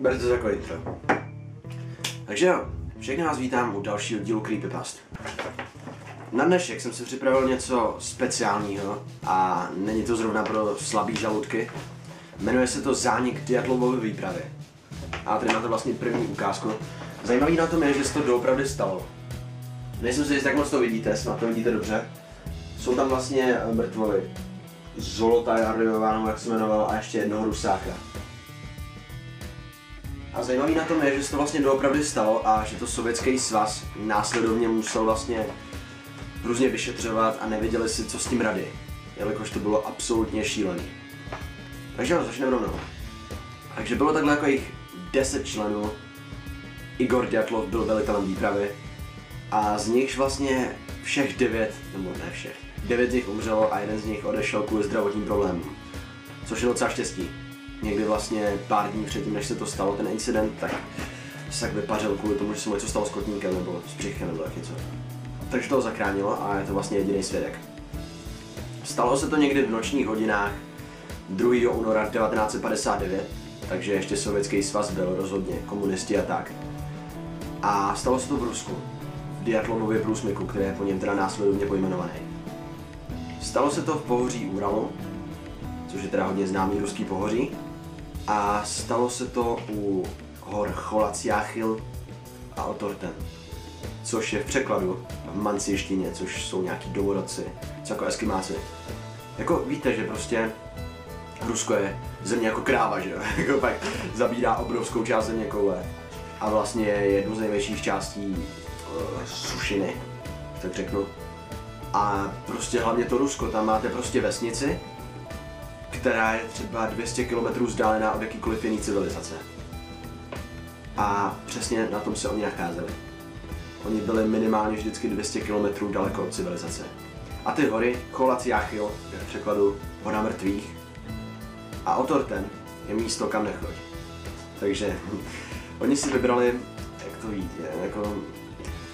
Berte to jako intro. Takže jo, všechny vás vítám u dalšího dílu Creepypast. Na dnešek jsem si připravil něco speciálního a není to zrovna pro slabý žaludky. Jmenuje se to Zánik Diatlovovy výpravy. A tady máte vlastně první ukázku. Zajímavý na tom je, že se to doopravdy stalo. Nejsem si jistý, jak moc to vidíte, snad to vidíte dobře. Jsou tam vlastně mrtvoly. Zolota Jarliová, jak se jmenoval, a ještě jednoho rusáka. A zajímavý na tom je, že se to vlastně doopravdy stalo a že to sovětský svaz následovně musel vlastně různě vyšetřovat a nevěděli si, co s tím rady, jelikož to bylo absolutně šílený. Takže jo, začneme rovnou. Takže bylo takhle jako jich 10 členů. Igor Dyatlov byl velitelem výpravy a z nich vlastně všech devět, nebo ne všech, devět z nich umřelo a jeden z nich odešel kvůli zdravotním problémům. Což je docela štěstí. Někdy vlastně pár dní předtím, než se to stalo, ten incident, tak se tak vypařil kvůli tomu, že se mu něco stalo s kotníkem nebo s břichem nebo něco. Takže to zachránilo a je to vlastně jediný svědek. Stalo se to někdy v nočních hodinách 2. února 1959, takže ještě sovětský svaz byl rozhodně komunisti a tak. A stalo se to v Rusku, v Diatlomově průsmyku, který je po něm teda následovně pojmenovaný. Stalo se to v pohoří Uralu, což je teda hodně známý ruský pohoří. A stalo se to u hor Cholaciachil a Otorten, což je v překladu v mancieštině, což jsou nějaký domorodci, co jako eskimáci. Jako víte, že prostě Rusko je země jako kráva, že jo? jako pak zabírá obrovskou část země koule. A vlastně je jednou z největších částí uh, sušiny, tak řeknu. A prostě hlavně to Rusko, tam máte prostě vesnici, která je třeba 200 km vzdálená od jakýkoliv jiný civilizace. A přesně na tom se oni nacházeli. Oni byli minimálně vždycky 200 km daleko od civilizace. A ty hory, Cholac Jachil, je v překladu hora mrtvých, a Otorten je místo, kam nechoď. Takže oni si vybrali, jak to víte, jako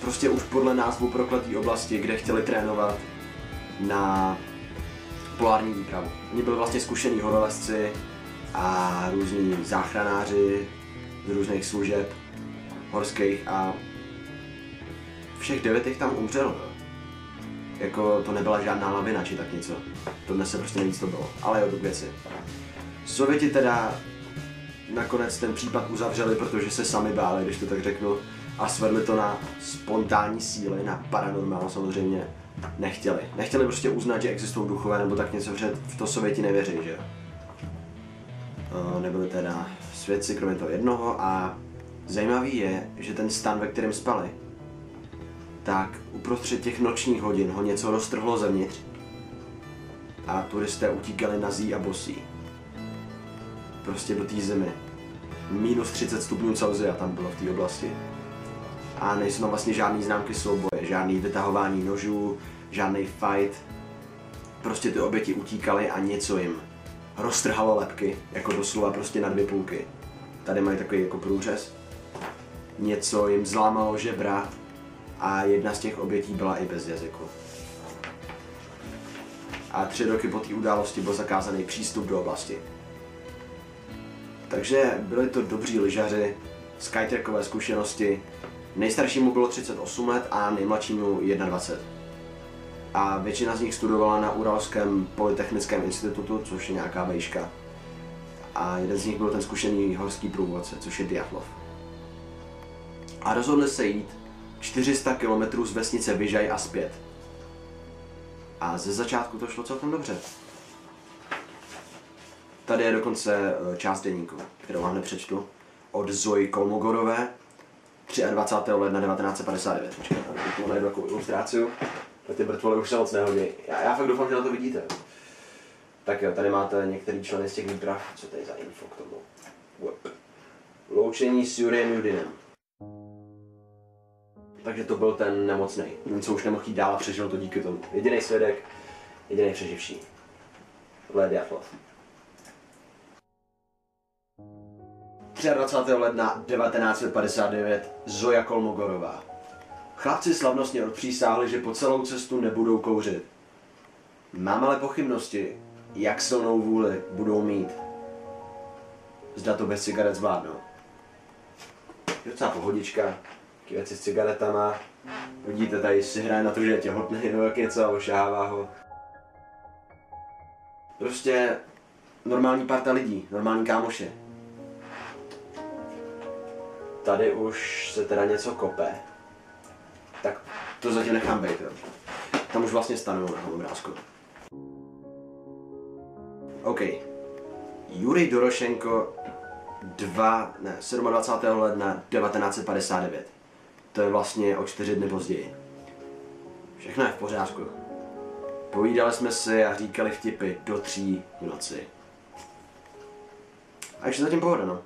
prostě už podle názvu prokletý oblasti, kde chtěli trénovat na polární výpravu. Oni byli vlastně zkušení horolezci a různí záchranáři z různých služeb horských a všech devět jich tam umřelo. Jako to nebyla žádná lavina či tak něco. To dnes se prostě co to bylo. Ale jo, to věci. Sověti teda nakonec ten případ uzavřeli, protože se sami báli, když to tak řeknu, a svedli to na spontánní síly, na paranormál samozřejmě nechtěli. Nechtěli prostě uznat, že existují duchové nebo tak něco, protože v to Sověti nevěří, že. Nebyli teda svědci, kromě toho jednoho a zajímavý je, že ten stan, ve kterém spali, tak uprostřed těch nočních hodin ho něco roztrhlo zevnitř a turisté utíkali nazí a bosí. Prostě do té zimy. Minus 30 stupňů Celsia tam bylo v té oblasti a nejsou tam vlastně žádný známky souboje, žádný vytahování nožů, žádný fight. Prostě ty oběti utíkaly a něco jim roztrhalo lepky, jako doslova prostě na dvě půlky. Tady mají takový jako průřez. Něco jim zlámalo žebra a jedna z těch obětí byla i bez jazyku. A tři roky po té události byl zakázaný přístup do oblasti. Takže byli to dobří lyžaři, skytrackové zkušenosti, Nejstaršímu bylo 38 let a nejmladšímu 21. A většina z nich studovala na Uralském polytechnickém institutu, což je nějaká vejška. A jeden z nich byl ten zkušený horský průvodce, což je Diatlov. A rozhodli se jít 400 km z vesnice Vyžaj a zpět. A ze začátku to šlo celkem dobře. Tady je dokonce eh, část deníku, kterou vám nepřečtu, od Zoe Kolmogorové, 23. ledna 1959. Počkej, tu najdu takovou ilustraci. Ty mrtvoly už se moc nehodí. Já, já fakt doufám, že na to vidíte. Tak jo, tady máte některý členy z těch výprav. Co tady za info k tomu? Loučení s Juriem Judinem. Takže to byl ten nemocný. Co už nemohl jít dál a přežil to díky tomu. Jediný svědek, jediný přeživší. Led Jatlov. 23. ledna 1959 Zoja Kolmogorová. Chlapci slavnostně odpřísáhli, že po celou cestu nebudou kouřit. Mám ale pochybnosti, jak silnou vůli budou mít. Zda to bez cigaret zvládnou. Je docela pohodička, taky věci s cigaretama. Vidíte, tady si hraje na to, že je těhotný nebo jak něco a ošahává ho. Prostě normální parta lidí, normální kámoše. Tady už se teda něco kope. Tak to zatím nechám být, jo. Tam už vlastně stanou na tom obrázku. OK. Jurij Dorošenko 2, ne, 27. ledna 1959. To je vlastně o čtyři dny později. Všechno je v pořádku. Povídali jsme si a říkali vtipy do tří v noci. A ještě zatím pohoda, no.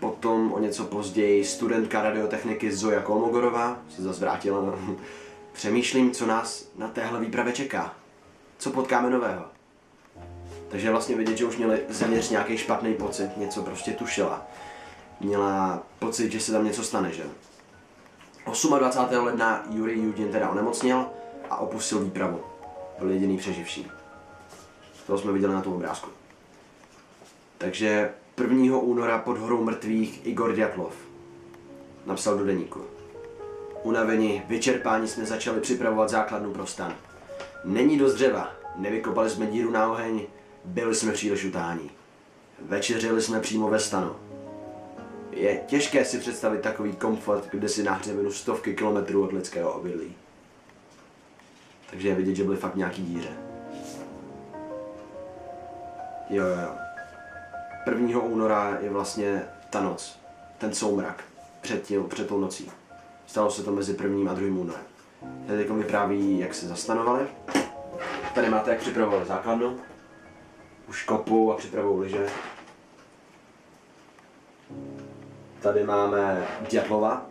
Potom o něco později studentka radiotechniky Zoja Kolmogorová se zase vrátila. No. Přemýšlím, co nás na téhle výpravě čeká. Co potkáme nového. Takže vlastně vidět, že už měli zeměř nějaký špatný pocit, něco prostě tušila. Měla pocit, že se tam něco stane, že? 28. ledna Jurij Judin teda onemocněl a opustil výpravu. Byl jediný přeživší. To jsme viděli na tom obrázku. Takže 1. února pod horou mrtvých Igor Djatlov napsal do deníku. Unavení, vyčerpání jsme začali připravovat základnu pro stan. Není dost dřeva, nevykopali jsme díru na oheň, byli jsme příliš utání. Večeřili jsme přímo ve stanu. Je těžké si představit takový komfort, kde si na hřebenu stovky kilometrů od lidského obydlí. Takže je vidět, že byly fakt nějaký díře. Jo, jo, jo. 1. února je vlastně ta noc, ten soumrak, před, tím, před tou nocí. Stalo se to mezi 1. a 2. únorem. Tady teď vypráví, jak se zastanovali. Tady máte, jak připravovali základnu. Už kopu a připravují liže. Tady máme Djatlova.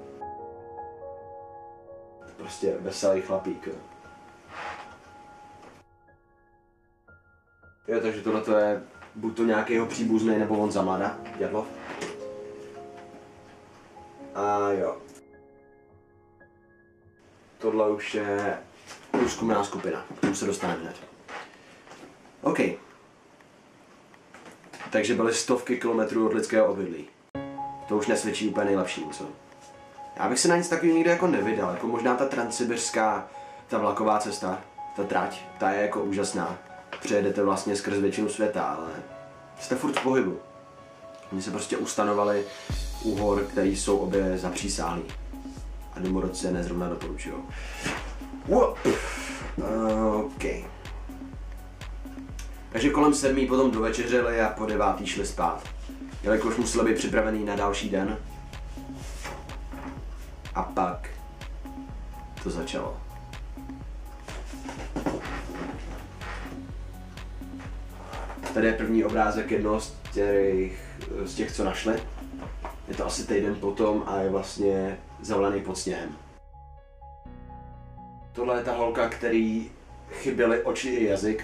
Prostě veselý chlapík. Jo, takže tohle je buď to nějaký jeho příbuzný, nebo on za mlada. A jo. Tohle už je průzkumná skupina, k tomu se dostaneme hned. OK. Takže byly stovky kilometrů od lidského obydlí. To už nesvědčí úplně nejlepším, co? Já bych se na nic takového nikdy jako nevydal, jako možná ta transsibirská, ta vlaková cesta, ta trať, ta je jako úžasná. Přejedete vlastně skrz většinu světa, ale jste furt v pohybu. Oni se prostě ustanovali u hor, které jsou obě zapřísáhlí. A domorodci je nezrovna doporučují. OK. Takže kolem sedmí potom dovečeřili a po devátý šli spát. Jelikož museli být připravený na další den. A pak to začalo. Tady je první obrázek jednoho z těch, z těch, co našli. Je to asi týden potom a je vlastně zavalený pod sněhem. Tohle je ta holka, který chyběly oči i jazyk.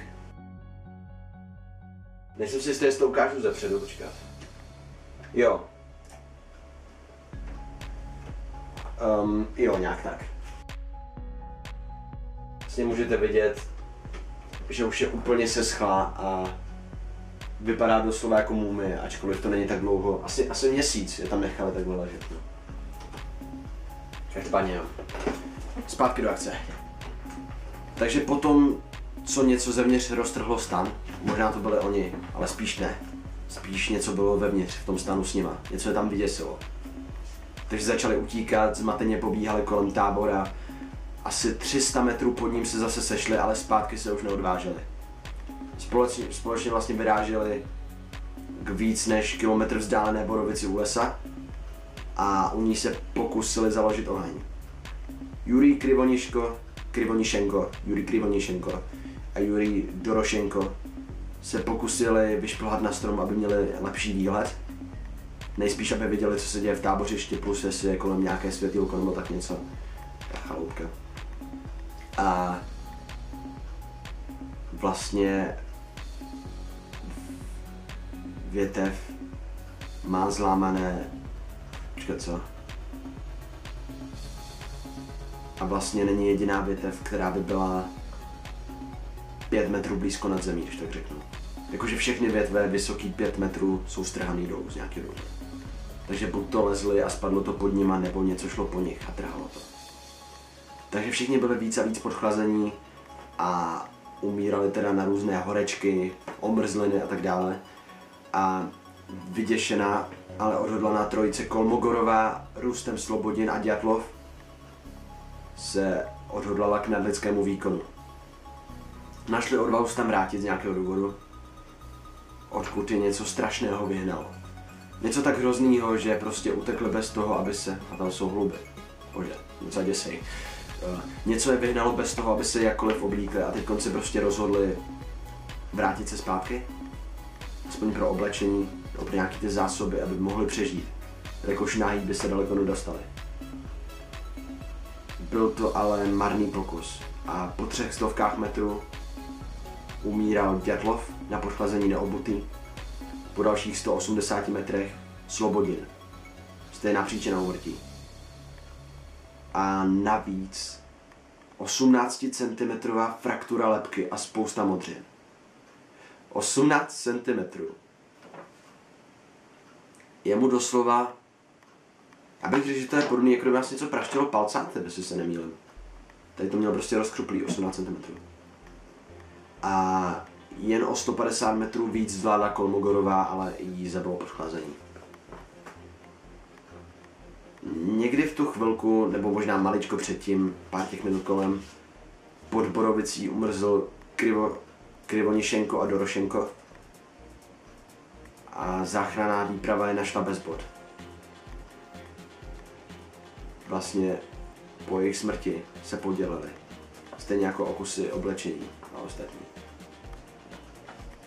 Nejsem si jistý, jestli to ukážu ze předu, počkat. Jo. Um, jo, nějak tak. Vlastně můžete vidět, že už je úplně seschlá a vypadá doslova jako mumie, ačkoliv to není tak dlouho. Asi, asi měsíc je tam nechali takhle ležet. No. Každopádně jo. Zpátky do akce. Takže potom, co něco zevnitř roztrhlo stan, možná to byli oni, ale spíš ne. Spíš něco bylo vevnitř v tom stanu s nima. Něco je tam vyděsilo. Takže začali utíkat, zmateně pobíhali kolem tábora. Asi 300 metrů pod ním se zase sešli, ale zpátky se už neodváželi. Společně, společně vlastně vyráželi k víc než kilometr vzdálené Borovici u lesa a u ní se pokusili založit oheň. Jurij Krivoniško, Krivonišenko, Jurij Krivonišenko a Jurij Dorošenko se pokusili vyšplhat na strom, aby měli lepší výhled. Nejspíš, aby viděli, co se děje v tábořišti, plus jestli je kolem nějaké světýlko nebo tak něco. Ta chaloupka. A vlastně větev má zlámané, počkat co? A vlastně není jediná větev, která by byla 5 metrů blízko nad zemí, když tak řeknu. Jakože všechny větve vysoký 5 metrů jsou strhaný dolů z nějakého důvodu. Takže buď to lezli a spadlo to pod nima, nebo něco šlo po nich a trhalo to. Takže všichni byli víc a víc podchlazení a umírali teda na různé horečky, omrzliny a tak dále. A vyděšená, ale odhodlaná trojice Kolmogorová, Rustem Slobodin a Djatlov se odhodlala k nadlidskému výkonu. Našli odvahu se tam vrátit z nějakého důvodu, odkud je něco strašného vyhnalo. Něco tak hroznýho, že prostě utekli bez toho, aby se, a tam jsou hluby, bože, něco děsej. Uh, něco je vyhnalo bez toho, aby se jakkoliv oblíkli a teď se prostě rozhodli vrátit se zpátky, aspoň pro oblečení, pro nějaké ty zásoby, aby mohli přežít. Jakož nahý by se daleko nedostali. Byl to ale marný pokus a po třech stovkách metrů umíral Djatlov na podchlazení neobutý, po dalších 180 metrech Slobodin. Stejná příčina úmrtí. A navíc 18 cm fraktura lepky a spousta modřin. 18 cm. Je mu doslova... Já bych řekl, že to je podobný, jako kdyby něco praštilo palcátem, jestli se nemýlím. Tady to mělo prostě rozkruplý 18 cm. A jen o 150 metrů víc zvládla Kolmogorová, ale jí zabilo podchlazení. Někdy v tu chvilku, nebo možná maličko předtím, pár těch minut kolem, pod Borovicí umrzl Krivo, Krivonišenko a Dorošenko. A záchranná výprava je našla bez bod. Vlastně po jejich smrti se podělili. Stejně jako o kusy oblečení a ostatní.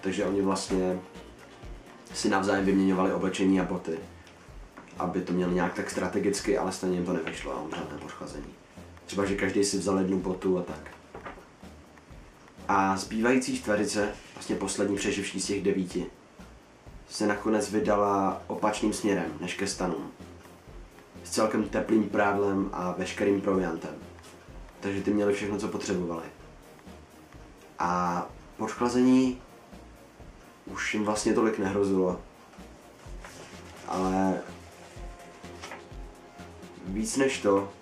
Takže oni vlastně si navzájem vyměňovali oblečení a boty, aby to měli nějak tak strategicky, ale stejně jim to nevyšlo a umřel na podchlazení. Třeba, že každý si vzal jednu botu a tak. A zbývající čtverice, vlastně poslední přeživší z těch devíti, se nakonec vydala opačným směrem než ke stanům. S celkem teplým prádlem a veškerým proviantem. Takže ty měli všechno, co potřebovali. A podchlazení už jim vlastně tolik nehrozilo. Ale víc než to,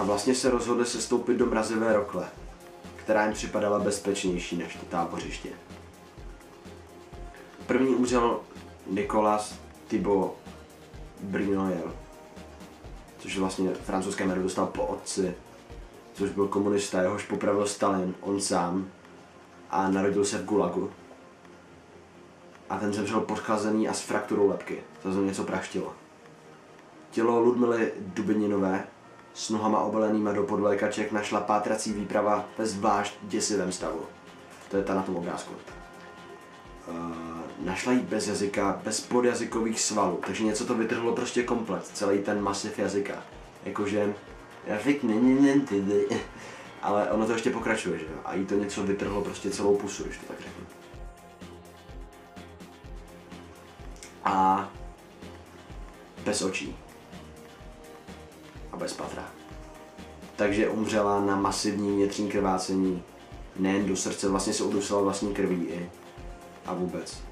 A vlastně se rozhodli se stoupit do mrazivé rokle, která jim připadala bezpečnější než to tábořiště. První úřel Nikolas Thibaut Brinoyer, což vlastně francouzské jméno dostal po otci, což byl komunista, jehož popravil Stalin, on sám, a narodil se v Gulagu. A ten zemřel podchlazený a s frakturou lepky, to něco praštilo. Tělo Ludmily Dubininové s nohama obelenýma do podvlékaček našla pátrací výprava ve zvlášť děsivém stavu. To je ta na tom obrázku. Uh, našla jí bez jazyka, bez podjazykových svalů, takže něco to vytrhlo prostě komplet, celý ten masiv jazyka. Jakože, jazyk není ale ono to ještě pokračuje, že jo? A jí to něco vytrhlo prostě celou pusu, když to tak řeknu. A bez očí. Bez patra. Takže umřela na masivní vnitřní krvácení, nejen do srdce, vlastně se udusila vlastní krví i. A vůbec.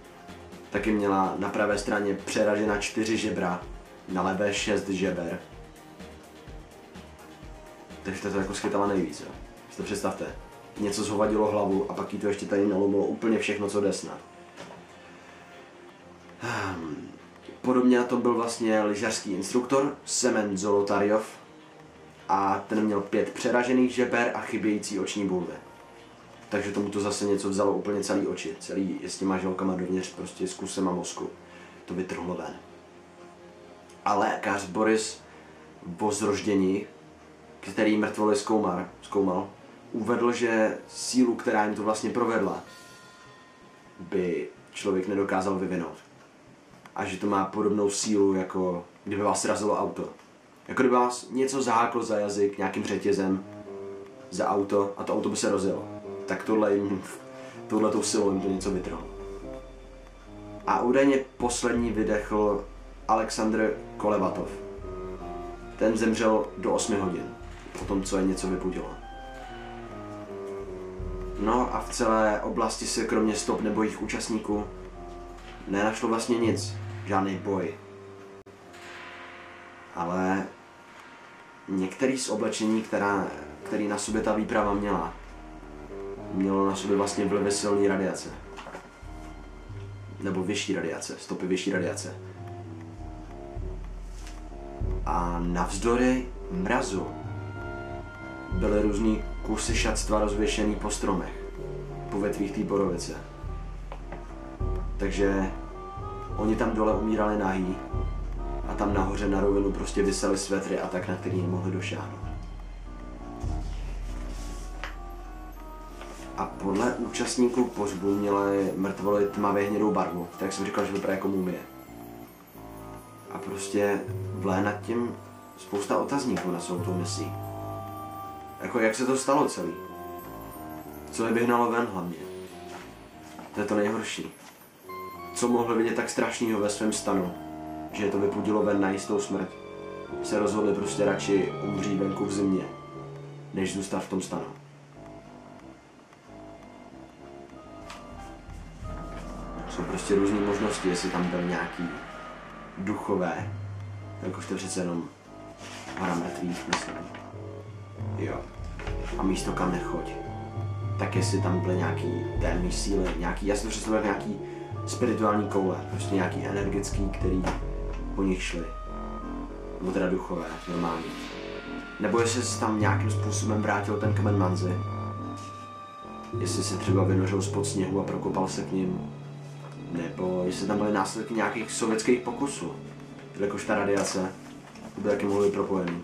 Taky měla na pravé straně přeražena čtyři žebra, na levé šest žeber. Takže to, jako schytala nejvíc, jo. Si to představte. Něco zhovadilo hlavu a pak jí to ještě tady nalomilo úplně všechno, co. Hmm. Podobně tom byl vlastně lyžařský instruktor Semen Zolotariov a ten měl pět přeražených žeber a chybějící oční bulvy. Takže tomu to zase něco vzalo úplně celý oči, celý s těma žilkama dovnitř, prostě s kusem a mozku. To vytrhlo ven. A lékař Boris Vozroždění, který mrtvoly zkoumal, zkoumal, uvedl, že sílu, která jim to vlastně provedla, by člověk nedokázal vyvinout. A že to má podobnou sílu, jako kdyby vás srazilo auto. Jako kdyby vás něco zaháklo za jazyk nějakým řetězem za auto a to auto by se rozjelo tak tohle jim, tohle tou silou jim to něco vytrhlo. A údajně poslední vydechl Aleksandr Kolevatov. Ten zemřel do 8 hodin, po tom, co je něco vypudilo. No a v celé oblasti se kromě stop nebo jejich účastníků nenašlo vlastně nic, žádný boj. Ale některý z oblečení, která, který na sobě ta výprava měla, mělo na sobě vlastně vlivy silné radiace. Nebo vyšší radiace, stopy vyšší radiace. A navzdory mrazu byly různý kusy šatstva rozvěšený po stromech, po větvích té borovice. Takže oni tam dole umírali nahý a tam nahoře na rovinu prostě vysely svetry a tak, na který nemohli došáhnout. A podle účastníků pohřbu měly mrtvoly tmavě hnědou barvu, tak jsem říkal, že vypadá jako mumie. A prostě vlé nad tím spousta otazníků na svou tou misí. Jako jak se to stalo celý? Co je vyhnalo ven hlavně? To je to nejhorší. Co mohli vidět tak strašného ve svém stanu, že to vypudilo ven na jistou smrt? Se rozhodli prostě radši umřít venku v zimě, než zůstat v tom stanu. Jsou prostě různé možnosti, jestli tam byly nějaký duchové, jakož to přece jenom hora mrtvých, myslím. Jo. A místo kam nechoď. Tak jestli tam byly nějaký temný síly, nějaký, já představuji jako nějaký spirituální koule, prostě nějaký energický, který po nich šli. Nebo teda duchové, normální. Nebo jestli se tam nějakým způsobem vrátil ten kmen manzy. Jestli se třeba vynořil spod sněhu a prokopal se k ním. Nebo jestli tam byly následky nějakých sovětských pokusů. Jakož ta radiace, by taky mohly být propojený.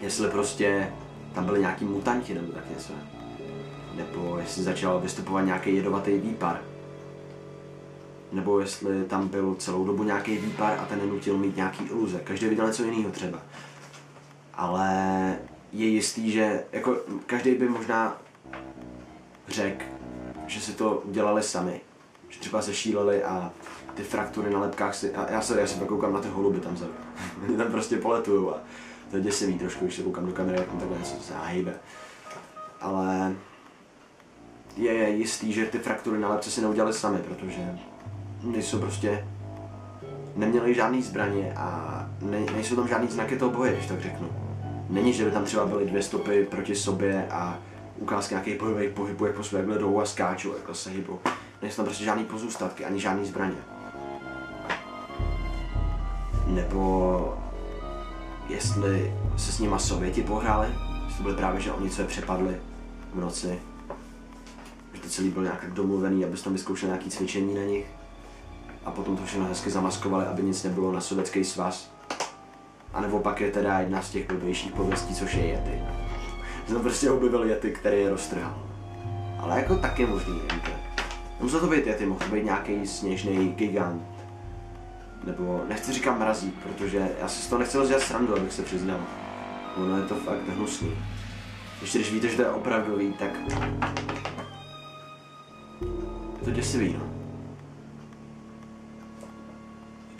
Jestli prostě tam byly nějaký mutanti nebo tak něco. Nebo jestli začal vystupovat nějaký jedovatý výpar. Nebo jestli tam byl celou dobu nějaký výpar a ten nenutil mít nějaký iluze. Každý viděl něco jiného třeba. Ale je jistý, že jako každý by možná řekl, že si to dělali sami. Že třeba se šíleli a ty fraktury na lepkách si, a já se, já se koukám na ty holuby tam za Oni tam prostě poletujou a to je děsivý trošku, když se koukám do kamery, jak tam takhle něco se hýbe. Ale je jistý, že ty fraktury na lepce si neudělali sami, protože nejsou prostě neměli žádný zbraně a ne, nejsou tam žádný znaky toho boje, když tak řeknu. Není, že by tam třeba byly dvě stopy proti sobě a ukázky nějakých pohybových pohybů, jak po sobě jdou a skáčou, jako se hybou. Nejsou tam prostě žádný pozůstatky, ani žádný zbraně. Nebo jestli se s nima Sověti pohráli, jestli to byly právě, že oni je přepadli v noci, že to celý byl nějak domluvený, aby tam vyzkoušeli nějaký cvičení na nich a potom to všechno hezky zamaskovali, aby nic nebylo na sovětský svaz. A nebo pak je teda jedna z těch blbějších pověstí, což je Yeti. Jsem prostě objevil Yeti, který je roztrhal. Ale jako taky možný, víte. Nemusel to být Yeti, mohl to být nějaký sněžný gigant. Nebo nechci říkat mrazík, protože já si z toho nechci dělat srandu, abych se přiznal. Ono je to fakt hnusný. Ještě když víte, že to je opravdový, tak... Je to děsivý, no.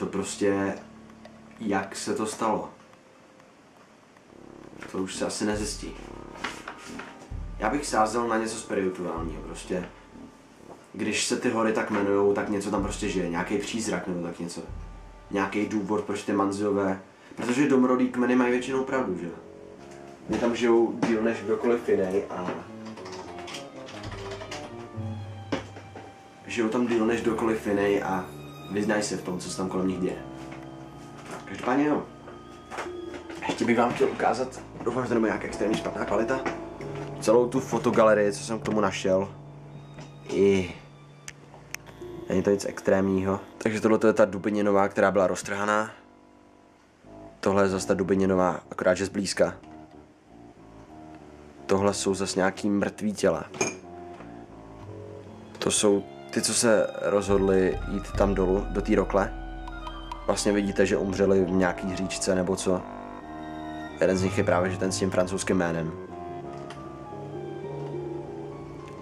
To prostě... Jak se to stalo? To už se asi nezjistí. Já bych sázel na něco spirituálního, prostě. Když se ty hory tak jmenujou, tak něco tam prostě žije, nějaký přízrak nebo tak něco. Nějaký důvod, proč ty manziové, protože domorodý kmeny mají většinou pravdu, že? Oni tam žijou díl než kdokoliv jiný a žijou tam díl než kdokoliv jiný a vyznají se v tom, co se tam kolem nich děje. Každopádně jo. Ještě bych vám chtěl ukázat, doufám, že to nebude nějaká extrémně špatná kvalita, celou tu fotogalerii, co jsem k tomu našel. I není to nic extrémního. Takže tohle je ta dubininová, která byla roztrhaná. Tohle je zase ta dubininová, akorát že zblízka. Tohle jsou zase nějaký mrtvý těla. To jsou ty, co se rozhodli jít tam dolů, do té rokle. Vlastně vidíte, že umřeli v nějaký říčce nebo co. Jeden z nich je právě že ten s tím francouzským jménem.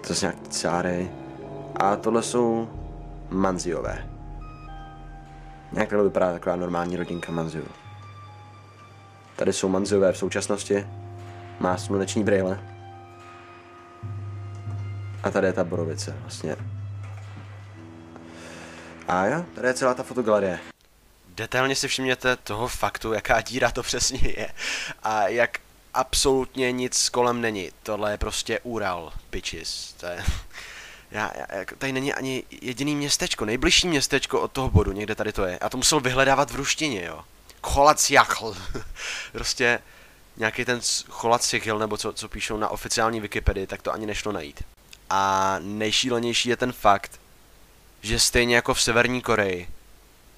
To jsou nějaký cáry. A tohle jsou manziové. Nějak takhle vypadá taková normální rodinka Manziu. Tady jsou Manziové v současnosti. Má sluneční brýle. A tady je ta borovice vlastně. A jo, tady je celá ta fotogalerie. Detailně si všimněte toho faktu, jaká díra to přesně je. A jak absolutně nic kolem není. Tohle je prostě Ural, bitches. To je... Já, já, tady není ani jediný městečko, nejbližší městečko od toho bodu, někde tady to je. A to musel vyhledávat v ruštině, jo. Cholacjachl. prostě nějaký ten Cholacjachl, nebo co, co píšou na oficiální Wikipedii, tak to ani nešlo najít. A nejšílenější je ten fakt, že stejně jako v Severní Koreji,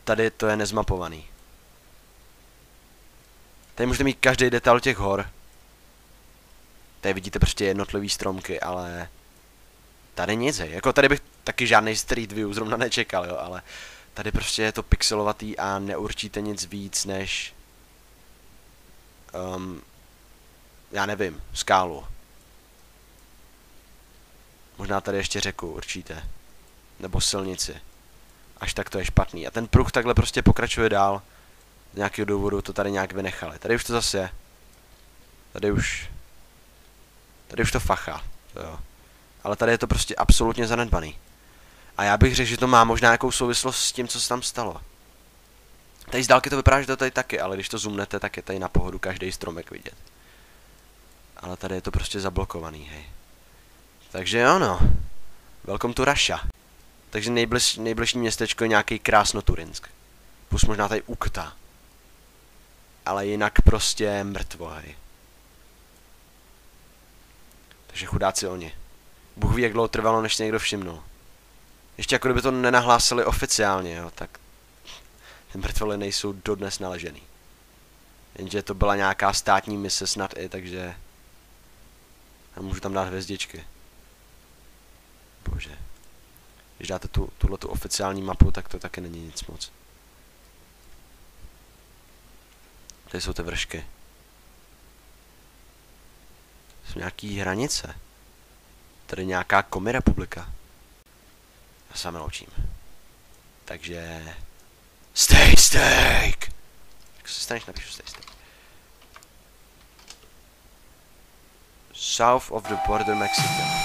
tady to je nezmapovaný. Tady můžete mít každý detail těch hor. Tady vidíte prostě jednotlivý stromky, ale tady nic, hej. Jako tady bych taky žádný street view zrovna nečekal, jo, ale tady prostě je to pixelovatý a neurčíte nic víc než um, já nevím, skálu. Možná tady ještě řeku určíte. Nebo silnici. Až tak to je špatný. A ten pruh takhle prostě pokračuje dál. Z nějakého důvodu to tady nějak vynechali. Tady už to zase je. Tady už... Tady už to facha. Jo. Ale tady je to prostě absolutně zanedbaný. A já bych řekl, že to má možná nějakou souvislost s tím, co se tam stalo. Tady z dálky to vypadá, že to tady taky, ale když to zoomnete, tak je tady na pohodu každý stromek vidět. Ale tady je to prostě zablokovaný, hej. Takže jo no. Welcome to Russia. Takže nejbliž, nejbližší městečko je nějaký Krásnoturinsk. Plus možná tady Ukta. Ale jinak prostě mrtvo, hej. Takže chudáci oni. Bůh ví, jak dlouho trvalo, než někdo všimnul. Ještě jako kdyby to nenahlásili oficiálně, jo, tak ty mrtvoly nejsou dodnes naležený. Jenže to byla nějaká státní mise snad i, takže... Já můžu tam dát hvězdičky. Bože. Když dáte tu, tuhle tu oficiální mapu, tak to taky není nic moc. Tady jsou ty vršky. Jsou nějaký hranice. Tady nějaká komi republika. Já se naučím. Takže... Stay steak! Jak se staneš, napíšu stay steak. South of the border Mexico.